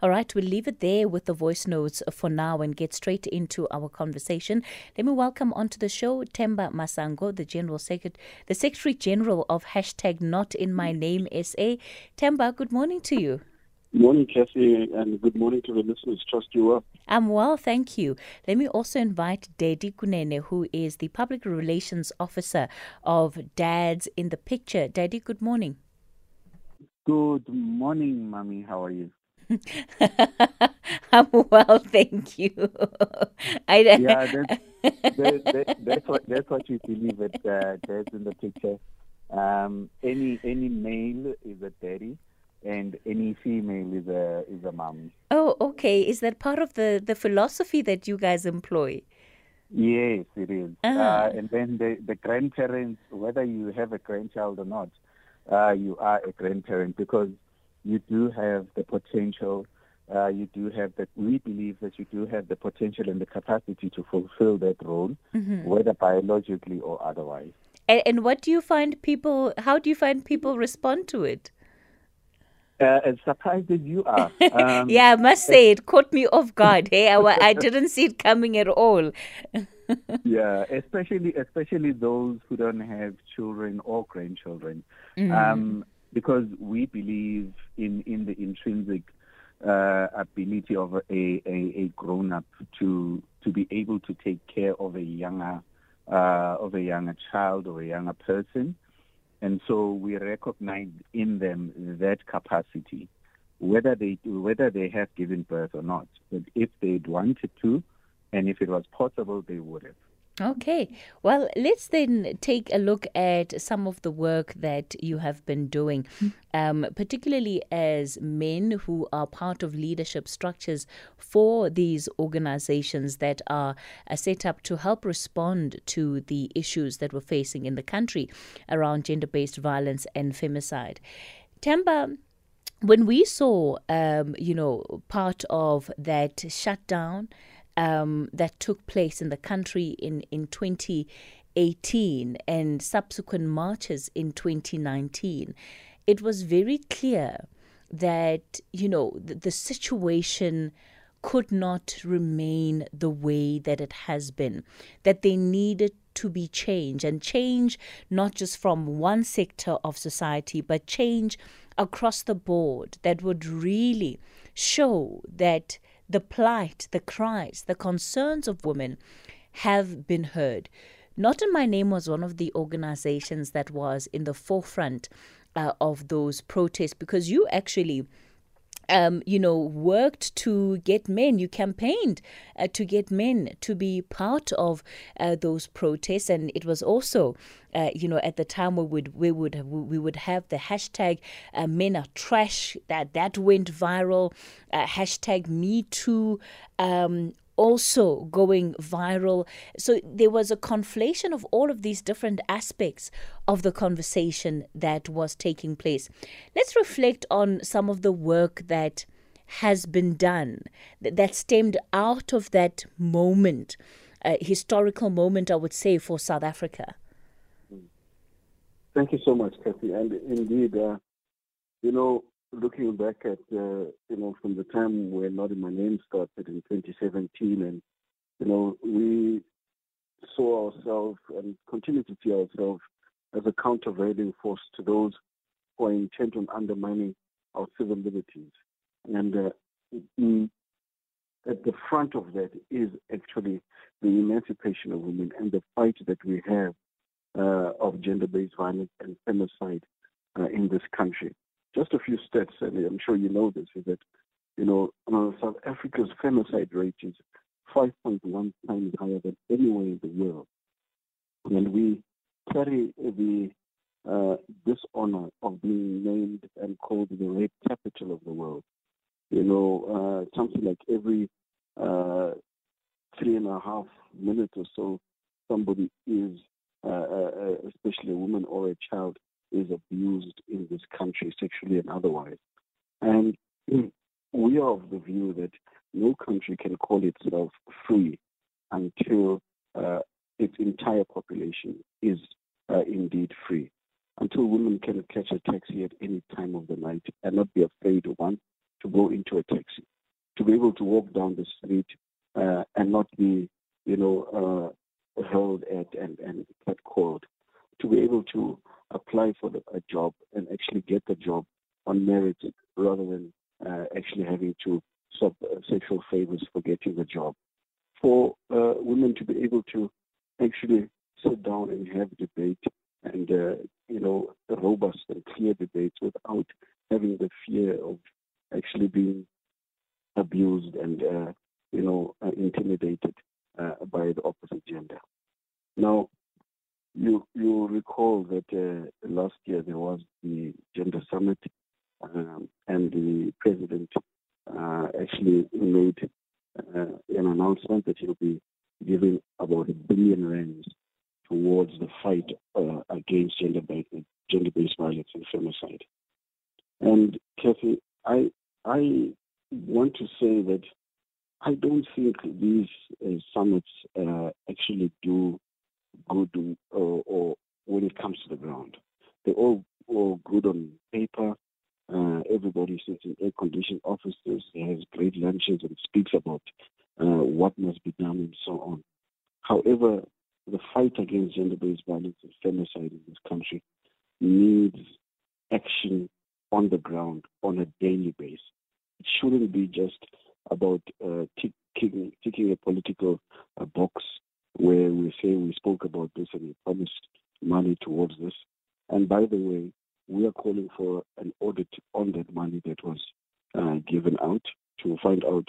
All right, we'll leave it there with the voice notes for now and get straight into our conversation. Let me welcome onto the show Themba Masango, the General Secretary, the Secretary General of hashtag Not in My Name SA. Themba, good morning to you. Good morning, Kathy, and good morning to the listeners. Trust you well. I'm well, thank you. Let me also invite Daddy Kunene, who is the Public Relations Officer of Dads in the Picture. Daddy, good morning. Good morning, Mommy. How are you? I'm well, thank you. I, yeah, that's, that, that, that's what that's what you believe at uh, Dads in the Picture. Um, any any male is a daddy and any female is a is a mom. Oh, okay. Is that part of the the philosophy that you guys employ? Yes, it is. Uh-huh. Uh, and then the the grandparents, whether you have a grandchild or not, uh, you are a grandparent because you do have the potential. Uh, you do have that. We believe that you do have the potential and the capacity to fulfill that role, mm-hmm. whether biologically or otherwise. And, and what do you find people? How do you find people respond to it? Uh, as surprised as you are. Um, yeah, I must say it caught me off guard. Hey, I, I didn't see it coming at all. yeah, especially especially those who don't have children or grandchildren, mm. um, because we believe in in the intrinsic uh, ability of a, a, a grown up to to be able to take care of a younger uh, of a younger child or a younger person. And so we recognize in them that capacity, whether they whether they have given birth or not. But if they'd wanted to, and if it was possible, they would have. Okay. Well, let's then take a look at some of the work that you have been doing, um, particularly as men who are part of leadership structures for these organizations that are uh, set up to help respond to the issues that we're facing in the country around gender based violence and femicide. Themba, when we saw, um, you know, part of that shutdown, um, that took place in the country in, in 2018 and subsequent marches in 2019, it was very clear that, you know, the, the situation could not remain the way that it has been, that they needed to be change and change not just from one sector of society, but change across the board that would really show that the plight, the cries, the concerns of women have been heard. Not in My Name was one of the organizations that was in the forefront uh, of those protests because you actually um, you know, worked to get men. You campaigned uh, to get men to be part of uh, those protests, and it was also, uh, you know, at the time we would we would we would have the hashtag uh, Men are Trash that that went viral. Uh, hashtag Me Too. Um, also going viral. So there was a conflation of all of these different aspects of the conversation that was taking place. Let's reflect on some of the work that has been done that stemmed out of that moment, a historical moment, I would say, for South Africa. Thank you so much, Kathy. And indeed, uh, you know, looking back at, uh, you know, from the time when Not in My Name started in 2017, and, you know, we saw ourselves and continue to see ourselves as a countervailing force to those who are intent on undermining our civil liberties. And uh, in, at the front of that is actually the emancipation of women and the fight that we have uh, of gender-based violence and femicide uh, in this country. Just a few stats, and I'm sure you know this, is that, you know, uh, South Africa's femicide rate is 5.1 times higher than anywhere in the world. And we carry the uh, dishonor of being named and called the rape capital of the world. You know, uh, something like every uh, three and a half minutes or so, somebody is, uh, uh, uh, especially a woman or a child, is abused in this country, sexually and otherwise. And we are of the view that no country can call itself free until uh, its entire population is uh, indeed free. Until women can catch a taxi at any time of the night and not be afraid, one, to go into a taxi, to be able to walk down the street uh, and not be, you know, uh, held at and, and called, to be able to apply for the, a job and actually get the job on merit rather than uh, actually having to sub uh, sexual favors for getting the job. For uh, women to be able to actually sit down and have debate and uh, you know robust and clear debates without having the fear of actually being abused and uh, you know intimidated by the opposite gender. Now, you you recall that uh, last year there was the gender summit, um, and the president uh, actually made uh, an announcement that he'll be giving about a billion rands towards the fight uh, against gender-based, gender-based violence and femicide. And Kathy, I I want to say that I don't think these uh, summits uh, actually do good or, or, when it comes to the ground. They're all, all good on paper. Uh, everybody sits in air-conditioned offices, has great lunches and speaks about uh, what must be done and so on. However, the fight against gender-based violence and femicide in this country needs action on the ground on a daily basis. It shouldn't be just about uh, ticking, ticking a political uh, box where we say we spoke about this and we promised money towards this. And by the way, we are calling for an audit on that money that was uh, given out to find out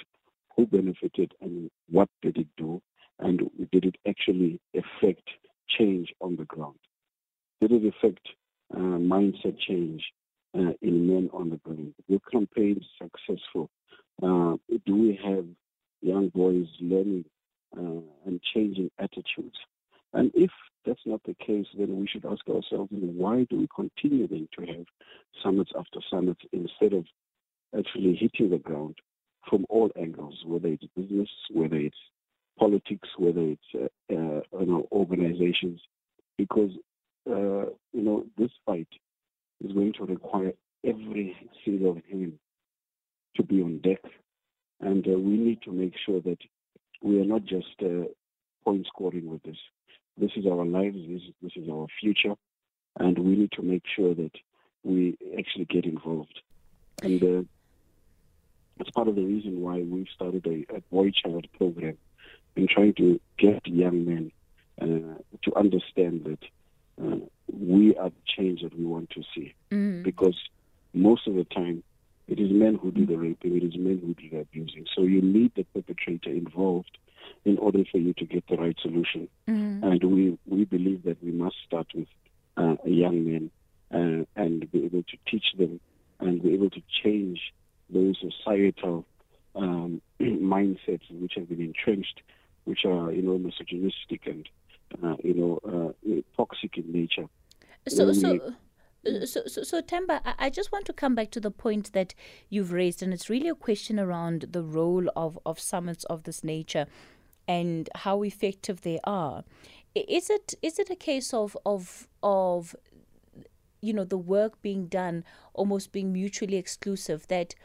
who benefited and what did it do and did it actually affect change on the ground? Did it affect uh, mindset change uh, in men on the ground? Were campaigns successful? Uh, do we have young boys learning uh, and changing attitudes? And if that's not the case, then we should ask ourselves, why do we continue then to have summits after summits instead of actually hitting the ground from all angles, whether it's business, whether it's politics, whether it's uh, uh, you know organizations, because uh, you know this fight is going to require every single hand to be on deck, and uh, we need to make sure that we are not just uh, point scoring with this. This is our lives. This is, this is our future, and we need to make sure that we actually get involved. And uh, it's part of the reason why we've started a, a boy child program in trying to get young men uh, to understand that uh, we are the change that we want to see. Mm. Because most of the time, it is men who do the raping, it is men who do the abusing. So you need the perpetrator involved in order for you to get the right solution. Mm. And we, we believe that we must start with uh, young men uh, and be able to teach them and be able to change those societal um, mindsets which have been entrenched which are, you know, misogynistic and, uh, you know, uh, toxic in nature. So, so. Uh, so, so, Themba, I just want to come back to the point that you've raised, and it's really a question around the role of, of summits of this nature and how effective they are. Is it is it a case of of of you know the work being done almost being mutually exclusive that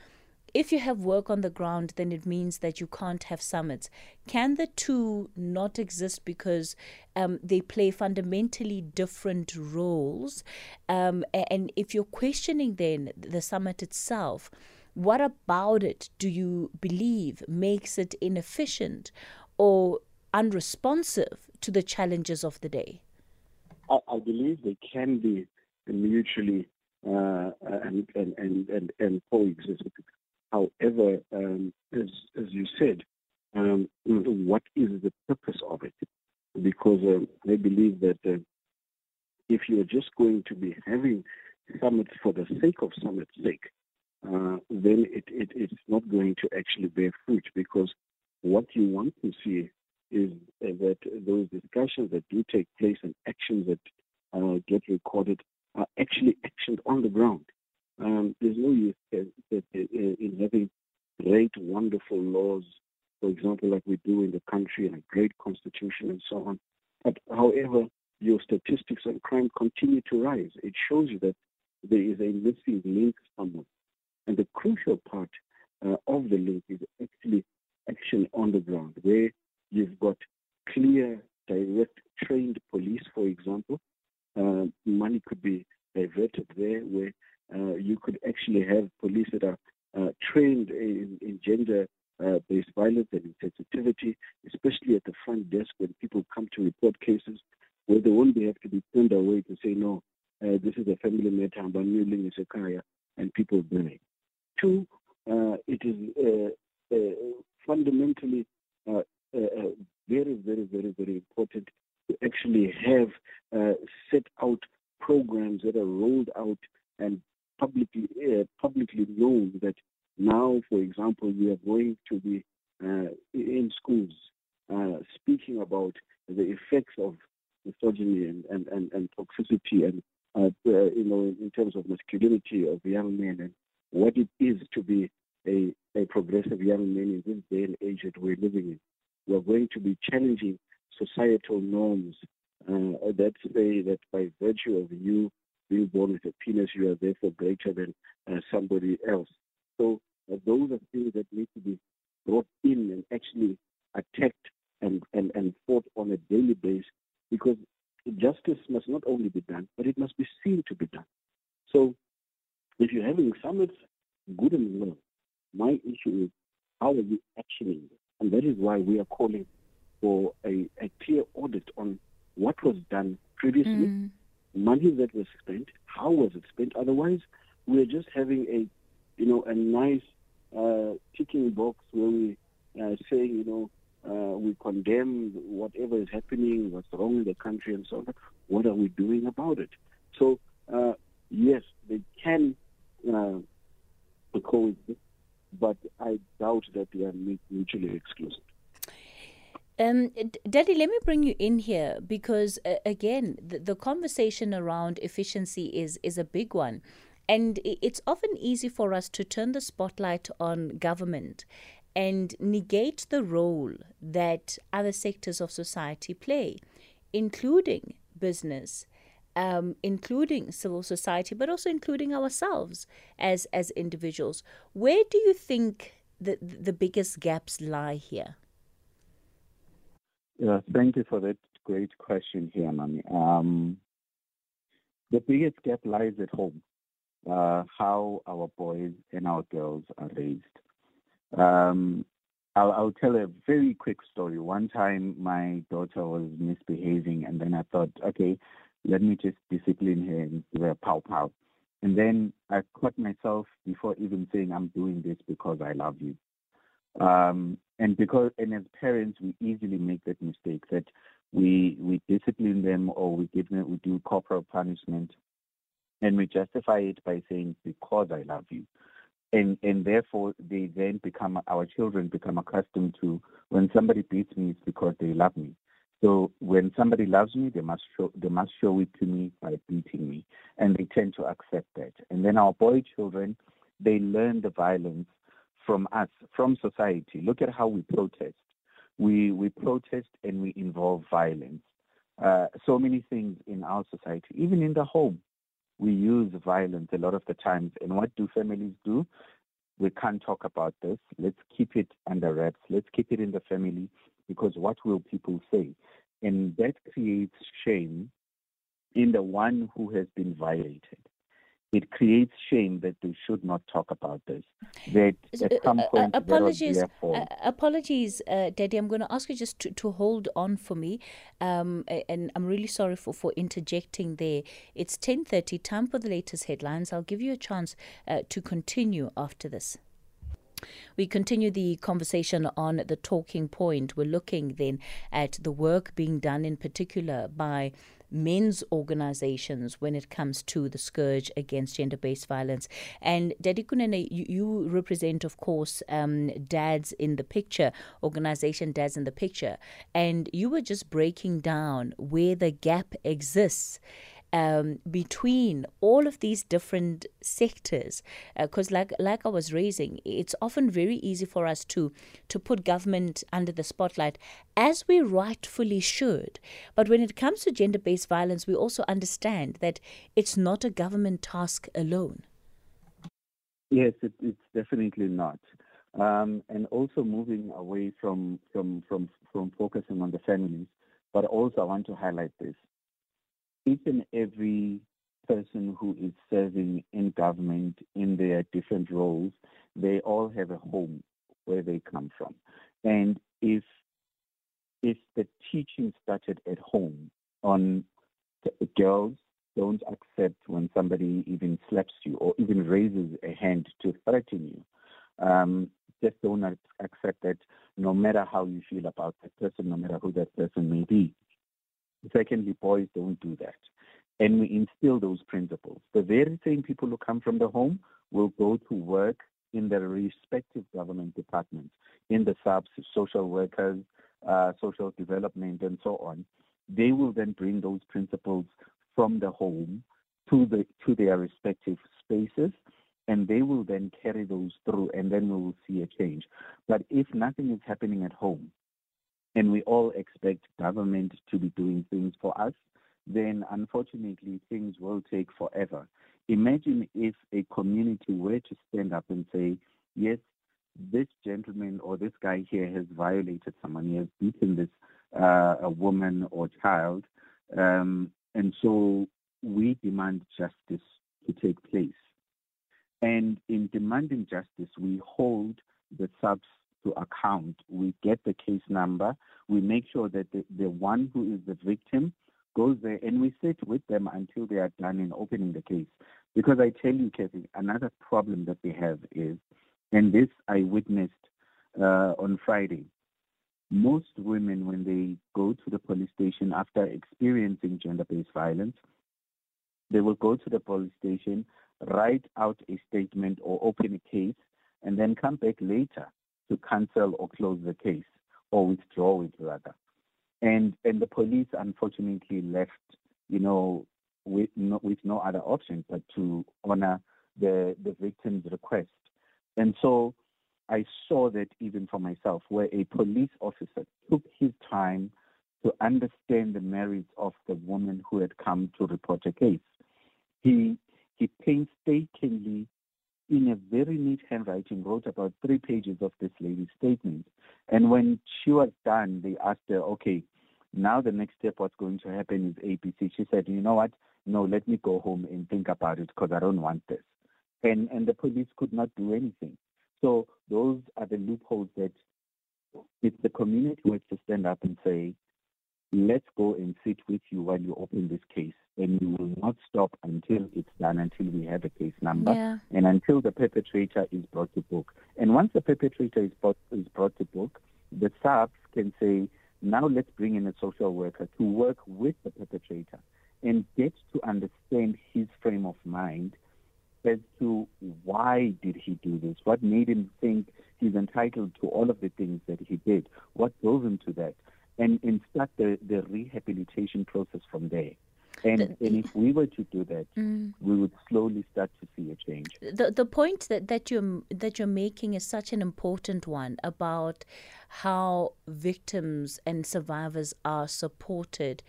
if you have work on the ground, then it means that you can't have summits. Can the two not exist because um, they play fundamentally different roles? Um, and if you're questioning then the summit itself, what about it do you believe makes it inefficient or unresponsive to the challenges of the day? I, I believe they can be mutually uh, and, and, and, and, coexist However, um, as, as you said, um, what is the purpose of it? Because um, I believe that uh, if you're just going to be having summits for the sake of summit's sake, uh, then it, it, it's not going to actually bear fruit because what you want to see is uh, that those discussions that do take place and actions that uh, get recorded are actually actioned on the ground. Um, there's no use in having great, wonderful laws, for example, like we do in the country, and a great constitution and so on. But however, your statistics on crime continue to rise. It shows you that there is a missing link somewhere. And the crucial part uh, of the link is actually action on the ground, where you've got clear, direct, trained police, for example. Uh, money could be diverted there, where you could actually have police that are uh, trained in, in gender uh, based violence and insensitivity, especially at the front desk when people come to report cases, where they won't be have to be turned away to say, no, uh, this is a family matter, I'm in Sekaya, and people burning. Two, uh, it is uh, uh, fundamentally uh, very, very, very, very important to actually have set out programs that are rolled out publicly publicly known that now, for example, we are going to be in schools speaking about the effects of misogyny and, and, and, and toxicity and uh, you know in terms of masculinity of young men and what it is to be a, a progressive young man in this day and age that we're living in. We're going to be challenging societal norms uh, that say that by virtue of you being born with a penis, you are therefore greater than uh, somebody else. So uh, those are things that need to be brought in and actually attacked and, and, and fought on a daily basis because justice must not only be done, but it must be seen to be done. So if you're having summits, good and well. My issue is how are you actioning? And that is why we are calling for a, a clear audit on what was done previously, mm. Money that was spent, how was it spent. Otherwise, we're just having a, you know, a nice uh, ticking box where we uh, say, you know, uh, we condemn whatever is happening, what's wrong in the country, and so on. What are we doing about it? So, uh, yes, they can uh, coexist, but I doubt that they are mutually exclusive. Um, Daddy, let me bring you in here because uh, again, the, the conversation around efficiency is is a big one. And it's often easy for us to turn the spotlight on government and negate the role that other sectors of society play, including business, um, including civil society, but also including ourselves as as individuals. Where do you think the the biggest gaps lie here? Yeah, thank you for that great question here, Mami. Um, the biggest gap lies at home. Uh, how our boys and our girls are raised. Um, I'll, I'll, tell a very quick story. One time, my daughter was misbehaving, and then I thought, okay, let me just discipline her and give her a pow pow. And then I caught myself before even saying, I'm doing this because I love you. Um, and because, and as parents, we easily make that mistake that we we discipline them or we give them, we do corporal punishment, and we justify it by saying because I love you, and and therefore they then become our children become accustomed to when somebody beats me, it's because they love me. So when somebody loves me, they must show they must show it to me by beating me, and they tend to accept that. And then our boy children, they learn the violence from us, from society. Look at how we protest. We we protest and we involve violence. Uh, so many things in our society, even in the home, we use violence a lot of the times. And what do families do? We can't talk about this. Let's keep it under wraps. Let's keep it in the family because what will people say? And that creates shame in the one who has been violated. It creates shame that they should not talk about this. That at some uh, point, uh, apologies, uh, apologies, uh, Daddy. I'm going to ask you just to, to hold on for me, um, and I'm really sorry for, for interjecting there. It's 10:30. Time for the latest headlines. I'll give you a chance uh, to continue after this. We continue the conversation on the talking point. We're looking then at the work being done in particular by men's organizations when it comes to the scourge against gender based violence. And Daddy Kunene, you, you represent, of course, um, Dads in the Picture, organization Dads in the Picture. And you were just breaking down where the gap exists um, between all of these different sectors. Because, uh, like like I was raising, it's often very easy for us to to put government under the spotlight, as we rightfully should. But when it comes to gender based violence, we also understand that it's not a government task alone. Yes, it, it's definitely not. um, and also moving away from, from, from, from focusing on the families. But also, I want to highlight this. Each and every person who is serving in government in their different roles, they all have a home where they come from. And if if the teaching started at home on girls don't accept when somebody even slaps you or even raises a hand to threaten you. Um, just don't accept that no matter how you feel about that person, no matter who that person may be. Secondly, boys don't do that. And we instill those principles. The very same people who come from the home will go to work in their respective government departments, in the SAPS, social workers, uh, social development, and so on. They will then bring those principles from the home to the to their respective spaces and they will then carry those through and then we will see a change but if nothing is happening at home and we all expect government to be doing things for us then unfortunately things will take forever imagine if a community were to stand up and say yes this gentleman or this guy here has violated someone he has beaten this uh, a woman or child um, and so we demand justice to take place. And in demanding justice, we hold the SAPS to account. We get the case number. We make sure that the, the one who is the victim goes there and we sit with them until they are done in opening the case. Because I tell you, Kathy, another problem that we have is, and this I witnessed uh, on Friday, most women, when they go to the police station after experiencing gender based violence, they will go to the police station, write out a statement or open a case, and then come back later to cancel or close the case or withdraw it rather. And and the police unfortunately left, you know, with no, with no other option but to honor the the victim's request. And so I saw that even for myself, where a police officer took his time to understand the merits of the woman who had come to report a case. He he painstakingly, in a very neat handwriting, wrote about three pages of this lady's statement. And when she was done, they asked her, okay, now the next step, what's going to happen is ABC. She said, you know what? No, let me go home and think about it because I don't want this. And and the police could not do anything. So those are the loopholes that if the community were to stand up and say, let's go and sit with you while you open this case, and you will not stop until it's done, until we have a case number, yeah. and until the perpetrator is brought to book. And once the perpetrator is brought, is brought to book, the SAPS can say, now let's bring in a social worker to work with the perpetrator and get to understand his frame of mind as to why did he do this? What made him think he's entitled to all of the things that he did? What drove him to that? And, and start the, the rehabilitation process from there. And, the, and if we were to do that, mm. we would slowly start to see a change. The the point that, that you're that you're making is such an important one about how victims and survivors are supported,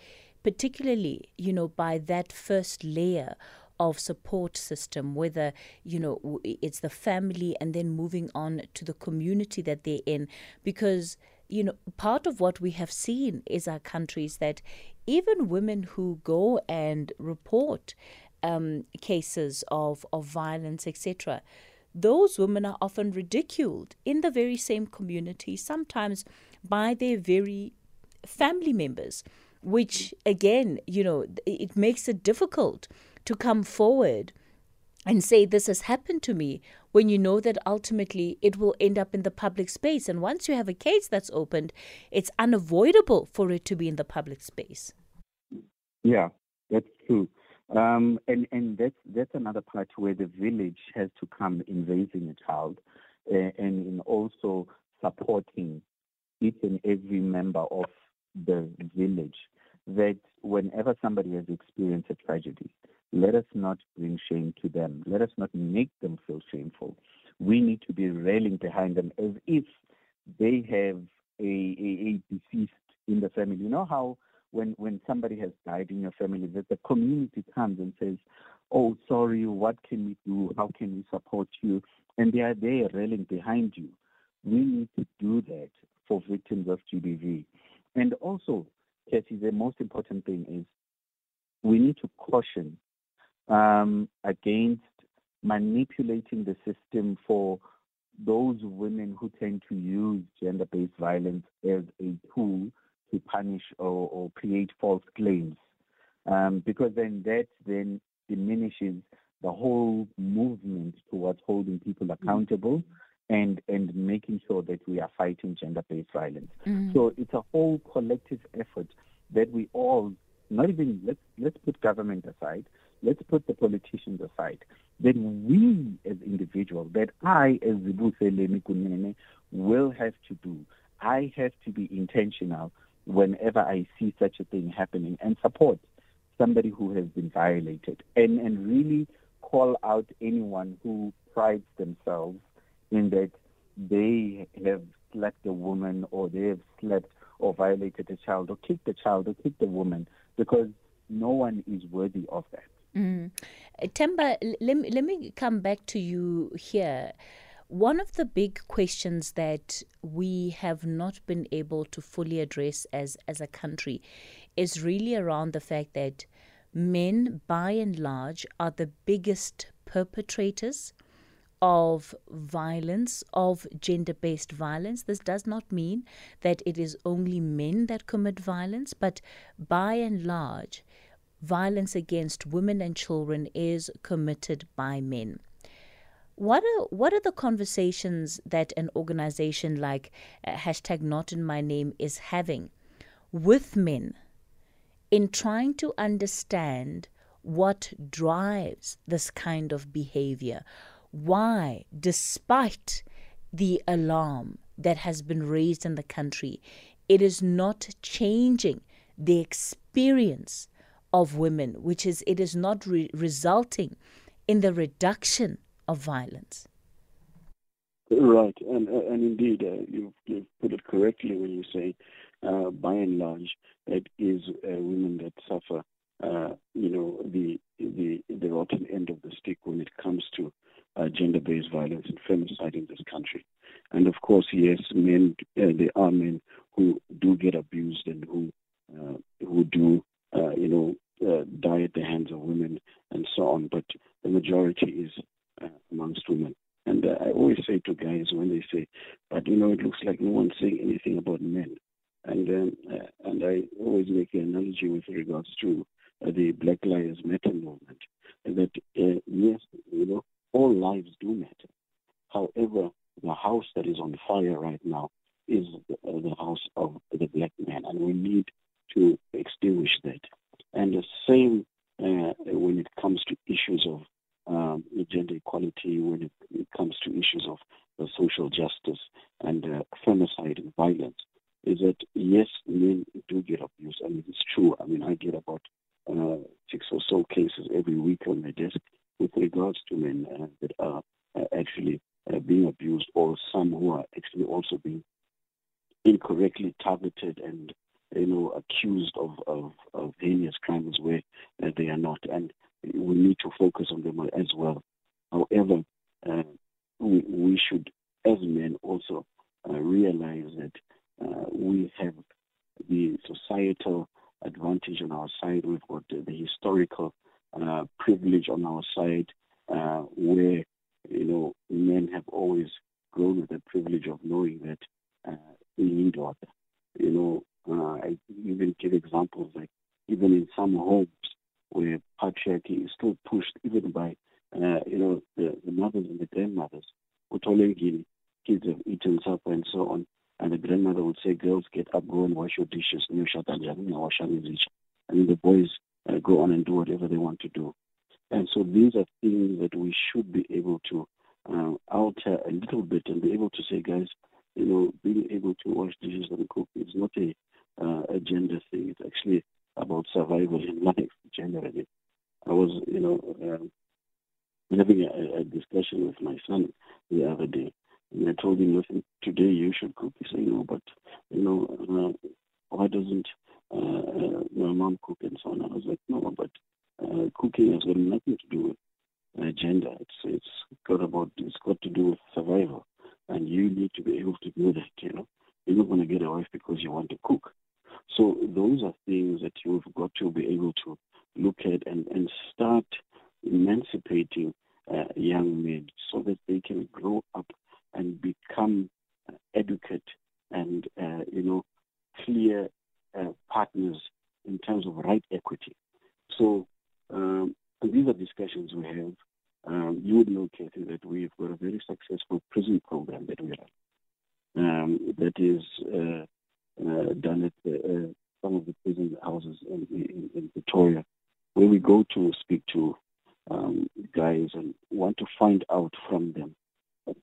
particularly you know by that first layer of support system, whether you know it's the family and then moving on to the community that they're in, because you know part of what we have seen is our countries that even women who go and report um, cases of of violence, etc. Those women are often ridiculed in the very same community, sometimes by their very family members, which again, you know, it makes it difficult to come forward and say this has happened to me when you know that ultimately it will end up in the public space. And once you have a case that's opened it's unavoidable for it to be in the public space. Yeah that's true. Um, and and that's that's another part where the village has to come in raising a child uh, and in also supporting each and every member of the village that whenever somebody has experienced a tragedy let us not bring shame to them. Let us not make them feel shameful. We need to be railing behind them as if they have a, a, a deceased in the family. You know how when, when somebody has died in your family, that the community comes and says, Oh, sorry, what can we do? How can we support you? And they are there railing behind you. we need to do that for victims of GBV. And also, Cassie, the most important thing is we need to caution um, against manipulating the system for those women who tend to use gender based violence as a tool to punish or, or create false claims. Um, because then that then diminishes the whole movement towards holding people accountable and and making sure that we are fighting gender-based violence. Mm-hmm. So it's a whole collective effort that we all, not even let's let's put government aside, let's put the politicians aside, that we as individuals, that I as Zibusele Kunene will have to do. I have to be intentional whenever I see such a thing happening and support somebody who has been violated and, and really call out anyone who prides themselves in that they have slept a woman or they have slept or violated a child or kicked a child or kicked a woman because no one is worthy of that. Mm. Themba, let me, let me come back to you here. One of the big questions that we have not been able to fully address as, as a country is really around the fact that men, by and large, are the biggest perpetrators of violence, of gender based violence. This does not mean that it is only men that commit violence, but by and large, violence against women and children is committed by men. What are what are the conversations that an organization like uh, hashtag Not in My Name is having with men in trying to understand what drives this kind of behavior? Why, despite the alarm that has been raised in the country, it is not changing the experience of women, which is it is not re- resulting in the reduction of violence. Right, and uh, and indeed, uh, you you put it correctly when you say, uh, by and large, it is uh, women that suffer, uh, you know, the the the rotten end of the stick when it comes to uh, gender-based violence and femicide in this country. And of course, yes, men there are men who do get abused and who who do, you know, die at the hands of women and so on. But the majority is uh, amongst women. And uh, I always say to guys when they say, but you know, it looks like no one's saying anything about men. And um, uh, and I always make an analogy with regards to uh, the Black Lives Matter movement, that uh, yes, you know, all lives do matter. However, the house that is on fire right now is the, uh, the house of the black man, and we need to extinguish that. And the same when it comes to issues of um, gender equality, when it, it, comes to issues of uh, social justice and uh, femicide and violence, is that yes, men do get abused. I mean, it's true. I mean, I get about uh, six or so cases every week on my desk with regards to men uh, that are uh, actually uh, being abused, or some who are actually also being incorrectly targeted and you know accused of of, of heinous crimes where they are not. And we need to focus on them as well. However, uh, we, we, should, as men, also uh, realize that uh, we have the societal advantage on our side. We've got the, historical uh, privilege on our side, uh, where you know men have always grown with the privilege of knowing that uh, we need order. You know, I even give examples like even in some homes where patriarchy is still pushed even by, uh, you know, the, the, mothers and the grandmothers. Utolengini, kids have eaten supper and so on. And the grandmother would say, girls, get up, go and wash your dishes. And then the boys uh, go on and do whatever they want to do. And so these are things that we should be able to uh, alter a little bit and be able to say, guys, you know, being able to wash dishes and cook is not a, uh, a gender thing. It's actually about survival in life generally. I was, you know, um, having a, a, discussion with my son the other day, and I told him, listen, today you should cook. He said, no, but, you know, uh, why doesn't uh, uh, my mom cook and so on? I was like, no, but uh, cooking has got nothing to do with uh, gender. It's it's got about it's got to do with survival. and you need to be able to do that. You know, you're not going to get a wife because you want to cook. So those are things that you've got to be able to look at and, and start emancipating uh, young men so that they can grow up and become uh, educate and, uh, you know, clear uh, partners in terms of right equity. So um, these are discussions we have. Um, you would know, Kathy, that we've got a very successful prison program that we run um, that is uh, uh, done at uh, some of the prison houses in, in, in, Victoria, where we go to speak to um, guys and want to find out from them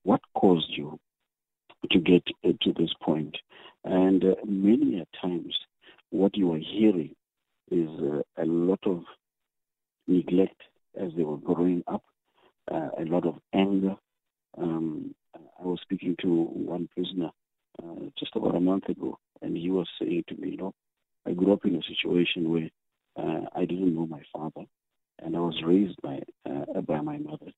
what caused you to get uh, to this point. And uh, many a times, what you are hearing is uh, a lot of neglect as they were growing up, uh, a lot of anger. Um, I was speaking to one prisoner uh, just about a month ago, and he was saying to me, you know, I grew up in a situation where uh, I didn't know my father, and I was raised by uh, by my mother.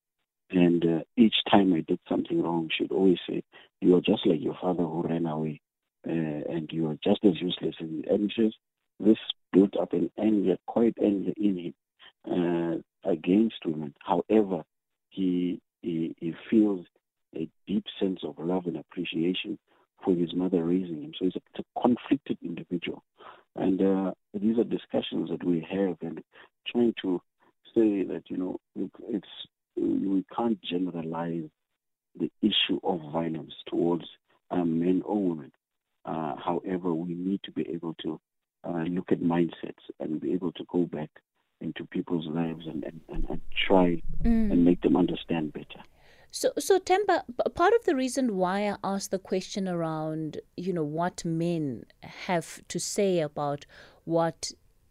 And uh, each time I did something wrong, she'd always say, "You are just like your father who ran away, uh, and you are just as useless." And, says this built up an anger, quite anger in him uh, against women. However, he, he he feels a deep sense of love and appreciation for his mother raising him. So he's a, it's a conflicted individual. And uh, these are discussions that we have and trying to say that, you know, it's we can't generalize the issue of violence towards uh, men or women. Uh, however, we need to be able to uh, look at mindsets and be able to go back into people's lives and, and, and, and try mm. and make them understand better. So, so Themba, part of the reason why I asked the question around, you know, what men have to say about what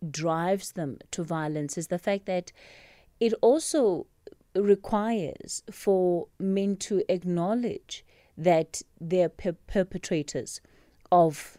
drives them to violence is the fact that it also requires for men to acknowledge that they're per- perpetrators of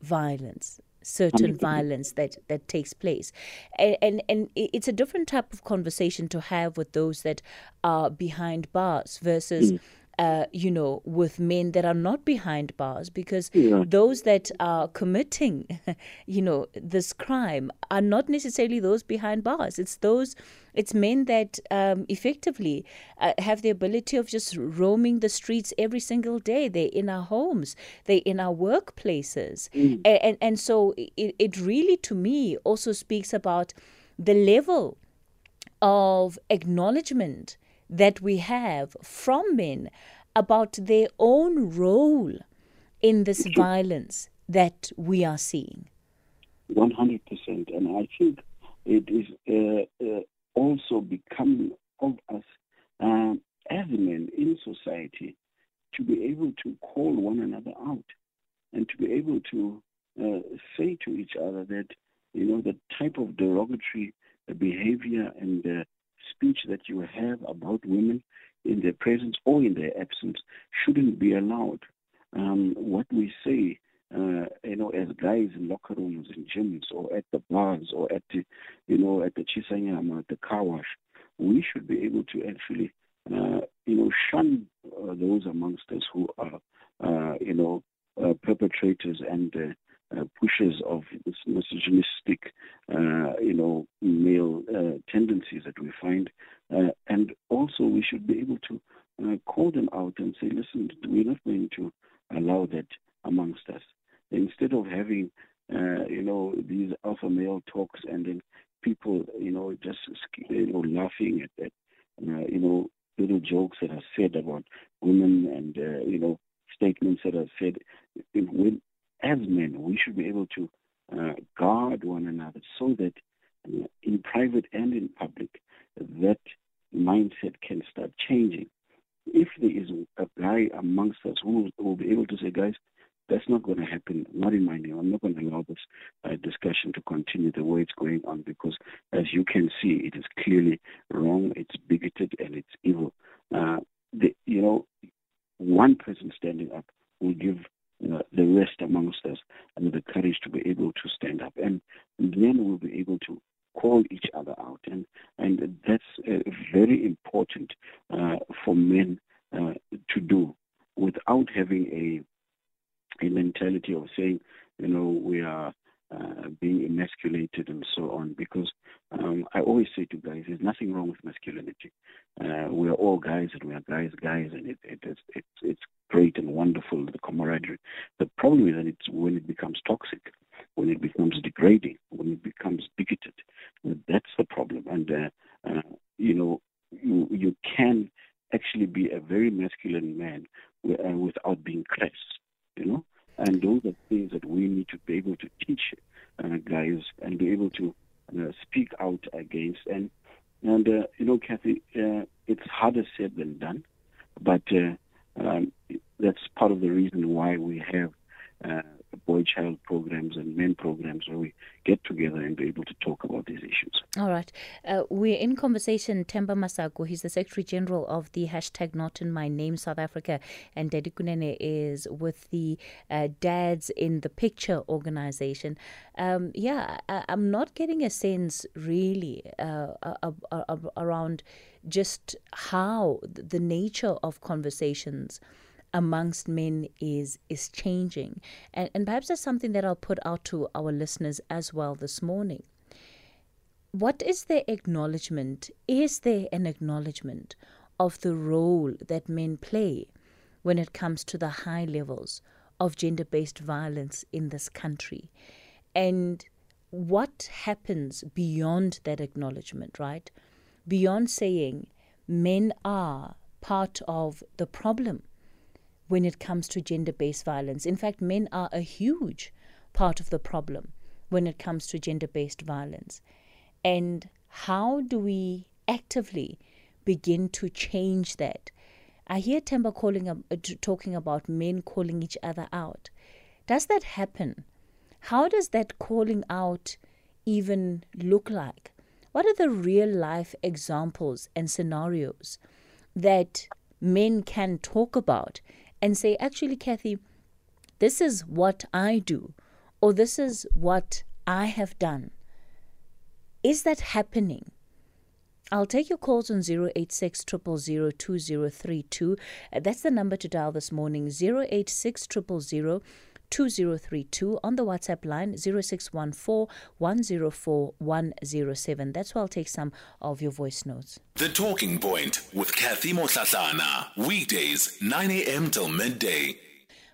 violence certain violence that, that takes place. And, and, and it's a different type of conversation to have with those that are behind bars versus. Mm uh, you know, with men that are not behind bars because yeah. those that are committing, you know, this crime are not necessarily those behind bars. It's those, it's men that um, effectively uh, have the ability of just roaming the streets every single day. They're in our homes, they're in our workplaces. Mm. And, and, and so it, it really, to me, also speaks about the level of acknowledgement that we have from men about their own role in this violence that we are seeing. 100%. And I think it is uh, uh, also becoming of us uh, as men in society to be able to call one another out and to be able to uh, say to each other that, you know, the type of derogatory behavior and uh, speech that you have about women in their presence or in their absence shouldn't be allowed. Um, what we say, uh, you know, as guys in locker rooms, in gyms, or at the bars, or at the, you know, at the shisanyama, at the car wash, we should be able to actually, uh, you know, shun uh, those amongst us who are, uh, you know, uh, perpetrators and uh, pushes of misogynistic, uh, you know, male uh, tendencies that we find. Uh, and also, we should be able to uh, call them out and say, listen, we're not going to allow that amongst us. Instead of having, uh, you know, these alpha male talks and then people, you know, just, you know, laughing at that, you know, little jokes that are said about women and, you know, statements that are said when as men, we should be able to uh, guard one another so that uh, in private and in public, that mindset can start changing. If there is a guy amongst us who will be able to say, guys, that's not going to happen, not in my name. I'm not going to allow this uh, discussion to continue the way it's going on because, as you can see, it is clearly wrong, it's bigoted, and it's evil. Uh, the, you know, one person standing up will give uh, the rest amongst us and the courage to be able to stand up. And then we'll be able to call each other out. And, and that's uh, very important uh, for men uh, to do. Without having a a mentality of saying, you know, we are uh, being emasculated and so on. Because um, I always say to guys, there's nothing wrong with masculinity. Uh, we are all guys, and we are guys, guys, and it, it, it's it's it's great wonderful the camaraderie. The problem is that it's when it becomes toxic, when it becomes degrading, when it becomes bigoted. That's the problem. And uh, uh, you know, you you can actually be a very masculine man uh, without being crass. You know, and those are things that we need to be able to teach uh, guys and be able to uh, speak out against. And, and uh, you know, Kathy, it's harder said than done, but um, that's part of the reason why we have uh, boy child programs and men programs where we get together and be able to talk about these issues. All right. Uh, we're in conversation. Themba Masango, he's the Secretary General of the hashtag Not in My Name South Africa, and Daddy Kunene is with the uh, Dads in the Picture organization. Um, yeah, I, am not getting a sense really uh, around just how the nature of conversations amongst men is is changing. And, and perhaps that's something that I'll put out to our listeners as well this morning. What is the acknowledgement? Is there an acknowledgement of the role that men play when it comes to the high levels of gender based violence in this country? And what happens beyond that acknowledgement, right? Beyond saying men are part of the problem when it comes to gender based violence. In fact, men are a huge part of the problem when it comes to gender based violence. And how do we actively begin to change that? I hear Themba calling, uh, talking about men calling each other out. Does that happen? How does that calling out even look like? What are the real life examples and scenarios that men can talk about and say, actually, Kathy, this is what I do, or this is what I have done. Is that happening? I'll take your calls on 086 2032. Uh, that's the number to dial this morning 086 2032 on the WhatsApp line 0614 104 107. That's where I'll take some of your voice notes. The Talking Point with Kathy Motlatlana. Weekdays, 9 a.m. till midday.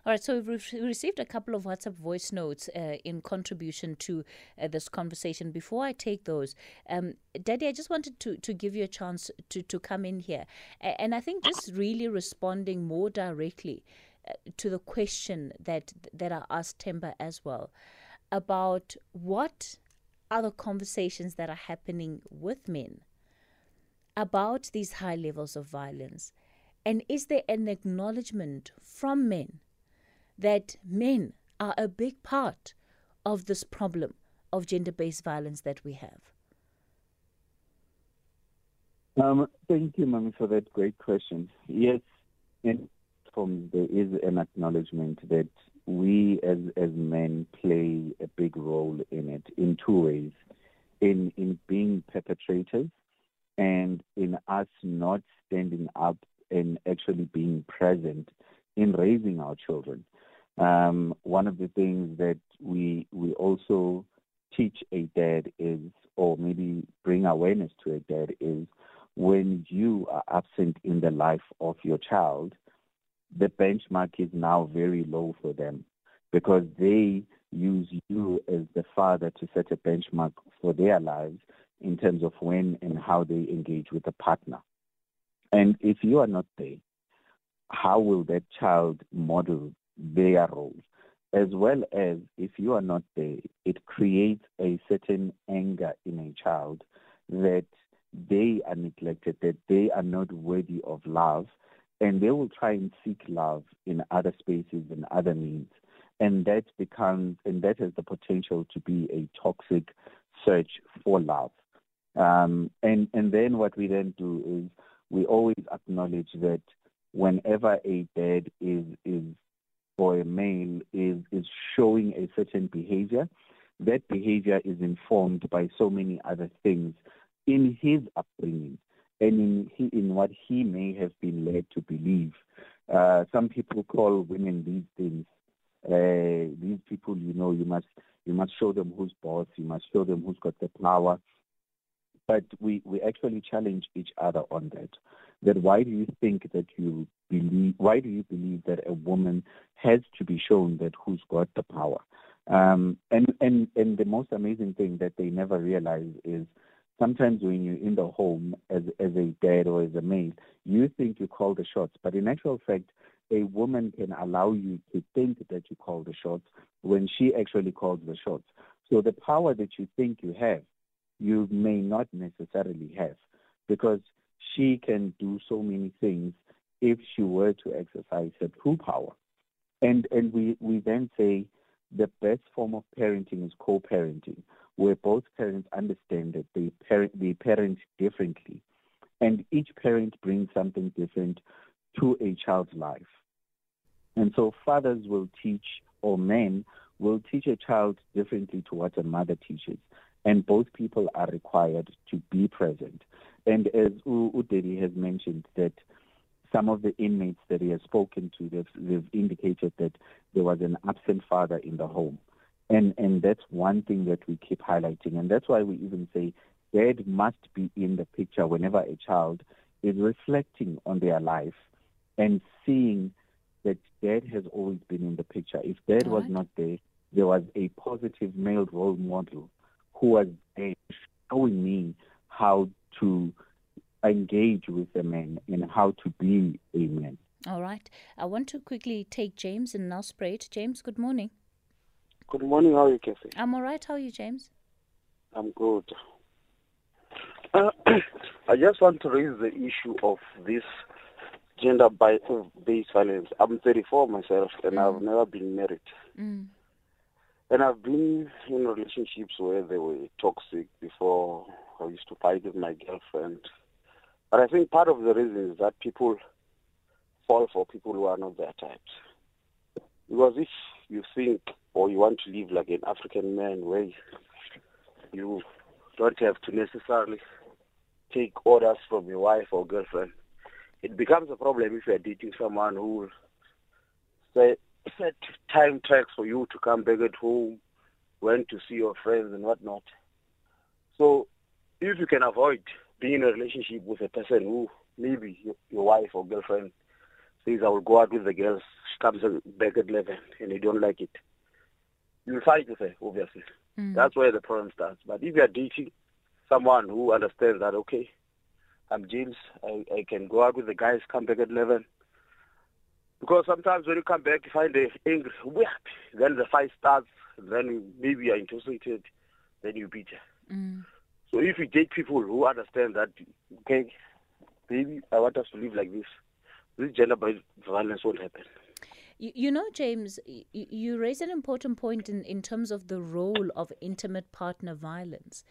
All right, so we've received a couple of WhatsApp voice notes uh, in contribution to uh, this conversation. Before I take those, um, Daddy, I just wanted to, to give you a chance to, to come in here. And I think just really responding more directly to the question that that I asked Themba as well about what are the conversations that are happening with men about these high levels of violence and is there an acknowledgement from men that men are a big part of this problem of gender based violence that we have? Um, thank you, Mami, for that great question. Yes, and platform, there is an acknowledgement that we as as men play a big role in it in two ways, in in being perpetrators, and in us not standing up and actually being present in raising our children. Um, one of the things that we we also teach a dad is, or maybe bring awareness to a dad is, when you are absent in the life of your child, the benchmark is now very low for them because they use you as the father to set a benchmark for their lives in terms of when and how they engage with a partner. And if you are not there, how will that child model their role? As well as if you are not there, it creates a certain anger in a child that they are neglected, that they are not worthy of love, and they will try and seek love in other spaces and other means. And that becomes, and that has the potential to be a toxic search for love. Um, and, and then what we then do is we always acknowledge that whenever a dad is, is or a male is, is showing a certain behavior, that behavior is informed by so many other things in his upbringing and in, in what he may have been led to believe. Uh, some people call women these things uh, these people, you know, you must you must show them who's boss. You must show them who's got the power. But we, we actually challenge each other on that. That why do you think that you believe? Why do you believe that a woman has to be shown that who's got the power? Um, and and and the most amazing thing that they never realize is sometimes when you're in the home as as a dad or as a male, you think you call the shots, but in actual fact, a woman can allow you to think that you call the shots when she actually calls the shots. So the power that you think you have, you may not necessarily have because she can do so many things if she were to exercise her true power. And and we, we then say the best form of parenting is co-parenting, where both parents understand that they parent they parent differently. And each parent brings something different to a child's life. And so fathers will teach, or men will teach a child differently to what a mother teaches. And both people are required to be present. And as Udedi has mentioned, that some of the inmates that he has spoken to, they've, they've indicated that there was an absent father in the home. And, and that's one thing that we keep highlighting. And that's why we even say dad must be in the picture whenever a child is reflecting on their life and seeing that dad has always been in the picture. If dad was not there, there was a positive male role model who was there showing me how to engage with a man and how to be a man. All right. I want to quickly take James and Nelspruit. James, good morning. Good morning. How are you, Kathy? I'm all right. How are you, James? I'm good. Uh, I just want to raise the issue of this gender-based violence. I'm 34 myself, and mm. I've never been married. Mm. And I've been in relationships where they were toxic before. I used to fight with my girlfriend. But I think part of the reason is that people fall for people who are not their types. Because if you think or you want to live like an African man where you don't have to necessarily take orders from your wife or girlfriend, it becomes a problem if you're dating someone who say, set time tracks for you to come back at home, when to see your friends and whatnot. So if you can avoid being in a relationship with a person who maybe your wife or girlfriend says I will go out with the girls, she comes back at eleven and you don't like it. You'll fight with her, obviously. Mm. That's where the problem starts. But if you're dating someone who understands that okay, I'm James. I, I can go out with the guys, come back at 11. Because sometimes when you come back, you find the angry, whip. Then the fight starts. Then maybe you're intoxicated. Then you beat her. Mm. So if you date people who understand that, okay, maybe I want us to live like this, this gender-based violence won't happen. You, you know, James, you, you raise an important point in, in terms of the role of intimate partner violence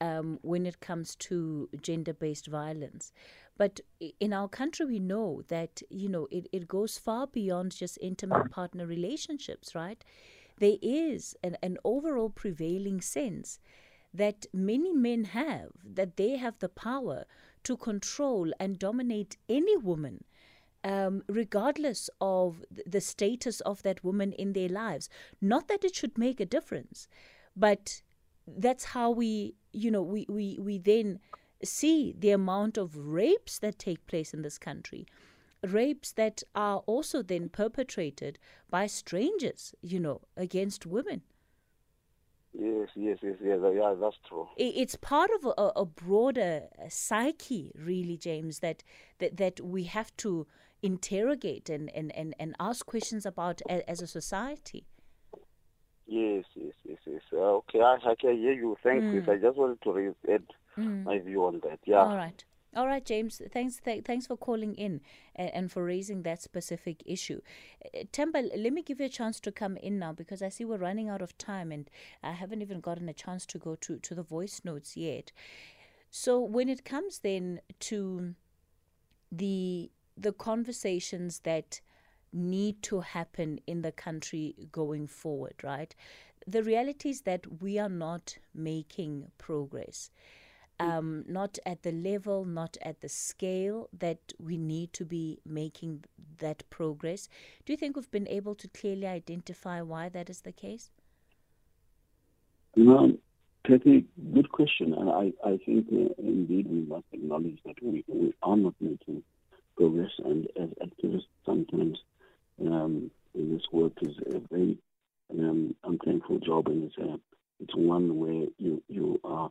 um, when it comes to gender based violence. But in our country, we know that, you know, it, it goes far beyond just intimate partner relationships, right? There is an, an overall prevailing sense that many men have, that they have the power to control and dominate any woman. Um, regardless of the status of that woman in their lives. Not that it should make a difference, but that's how we you know we, we we then see the amount of rapes that take place in this country. Rapes that are also then perpetrated by strangers you know against women. Yes yes yes yes yeah that's true. It's part of a, a broader psyche really james that that that we have to interrogate and and and, and ask questions about as a society Yes, yes, yes, yes. Uh, okay, I, I can hear you. Thanks, mm. I just wanted to raise add mm. my view on that. Yeah. All right. All right, James. Thanks. Th- thanks for calling in and, and, for raising that specific issue. Uh, Themba, let me give you a chance to come in now because I see we're running out of time and I haven't even gotten a chance to go to, to the voice notes yet. So when it comes then to the the conversations that need to happen in the country going forward, right? The reality is that we are not making progress. um, not at the level, not at the scale that we need to be making that progress. Do you think we've been able to clearly identify why that is the case? No, Kathy, good question. And I, I think uh, indeed we must acknowledge that we, we are not making progress. And as activists, sometimes um, this work is a very um, unthankful job, and it's a, it's one where you you are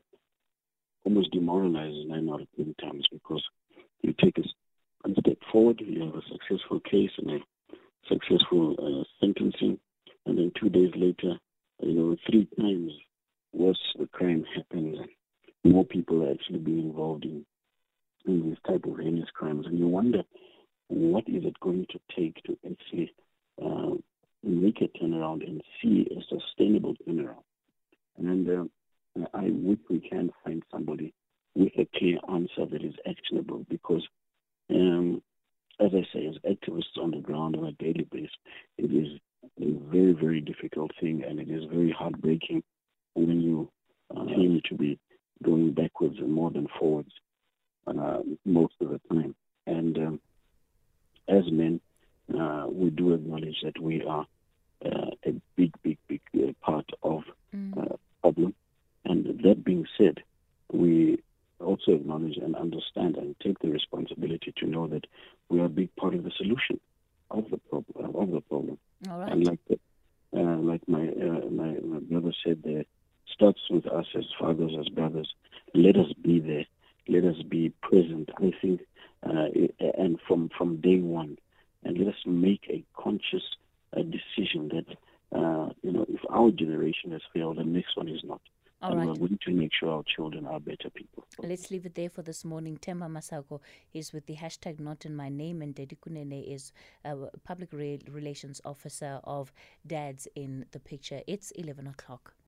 almost demoralized nine out of ten times because you take a, a step forward, you have a successful case and a successful uh, sentencing, and then two days later, you know, three times worse the crime happens, more people are actually being involved in in these type of heinous crimes, and you wonder what is it going to take to actually uh, make a turnaround and see a sustainable turnaround. And uh, I wish we can find somebody with a clear answer that is actionable because, um, as I say, as activists on the ground on a daily basis, it is a very, very difficult thing and it is very heartbreaking when you uh, seem to be going backwards and more than forwards uh, most of the time. And um, as men, uh, we do acknowledge that we are uh, a big, big, big uh, part of Mm. uh, problem. And that being said, we also acknowledge and understand and take the responsibility to know that we are a big part of the solution of the problem. Of the problem. All And like the, uh, like my, uh, my my brother said, there starts with us as fathers, as brothers. Let us be there. Let us be present. I think, uh, and from from day one, and let us make a conscious uh, decision that uh, you know if our generation has failed, the next one is not. All and right. we're going to make sure our children are better people. Let's leave it there for this morning. Themba Masango is with the hashtag Not in My Name, and Daddy Kunene is a public re- relations officer of Dads in the Picture. It's 11 o'clock.